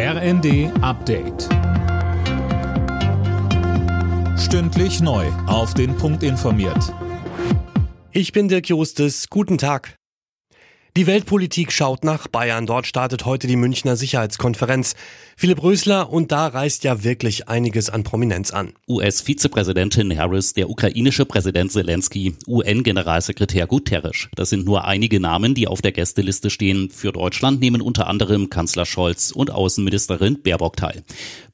RND Update. Stündlich neu. Auf den Punkt informiert. Ich bin Dirk Jostes. Guten Tag. Die Weltpolitik schaut nach Bayern. Dort startet heute die Münchner Sicherheitskonferenz. Philipp Rösler und da reißt ja wirklich einiges an Prominenz an. US-Vizepräsidentin Harris, der ukrainische Präsident Zelensky, UN-Generalsekretär Guterres. Das sind nur einige Namen, die auf der Gästeliste stehen. Für Deutschland nehmen unter anderem Kanzler Scholz und Außenministerin Baerbock teil.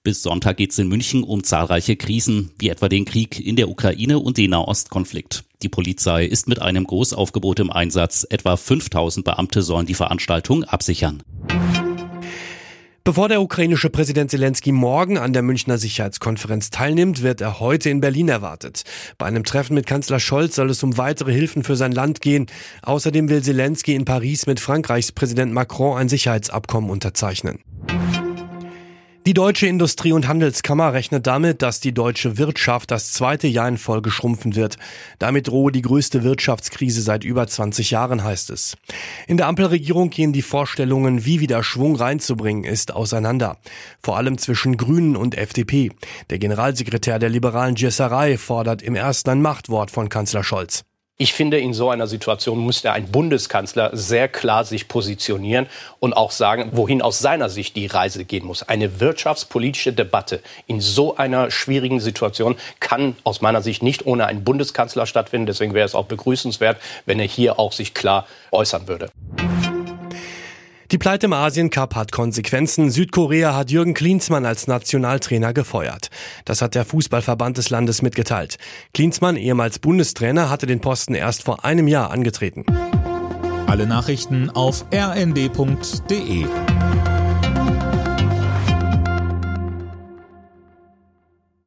Bis Sonntag geht es in München um zahlreiche Krisen, wie etwa den Krieg in der Ukraine und den Nahostkonflikt. Die Polizei ist mit einem Großaufgebot im Einsatz. Etwa 5000 Beamte sollen die Veranstaltung absichern. Bevor der ukrainische Präsident Zelensky morgen an der Münchner Sicherheitskonferenz teilnimmt, wird er heute in Berlin erwartet. Bei einem Treffen mit Kanzler Scholz soll es um weitere Hilfen für sein Land gehen. Außerdem will Zelensky in Paris mit Frankreichs Präsident Macron ein Sicherheitsabkommen unterzeichnen. Die Deutsche Industrie- und Handelskammer rechnet damit, dass die deutsche Wirtschaft das zweite Jahr in Folge schrumpfen wird. Damit drohe die größte Wirtschaftskrise seit über 20 Jahren, heißt es. In der Ampelregierung gehen die Vorstellungen, wie wieder Schwung reinzubringen ist, auseinander. Vor allem zwischen Grünen und FDP. Der Generalsekretär der liberalen Gesserei fordert im ersten ein Machtwort von Kanzler Scholz. Ich finde, in so einer Situation müsste ein Bundeskanzler sehr klar sich positionieren und auch sagen, wohin aus seiner Sicht die Reise gehen muss. Eine wirtschaftspolitische Debatte in so einer schwierigen Situation kann aus meiner Sicht nicht ohne einen Bundeskanzler stattfinden. Deswegen wäre es auch begrüßenswert, wenn er hier auch sich klar äußern würde. Die Pleite im Asien-Cup hat Konsequenzen. Südkorea hat Jürgen Klinsmann als Nationaltrainer gefeuert. Das hat der Fußballverband des Landes mitgeteilt. Klinsmann, ehemals Bundestrainer, hatte den Posten erst vor einem Jahr angetreten. Alle Nachrichten auf rnd.de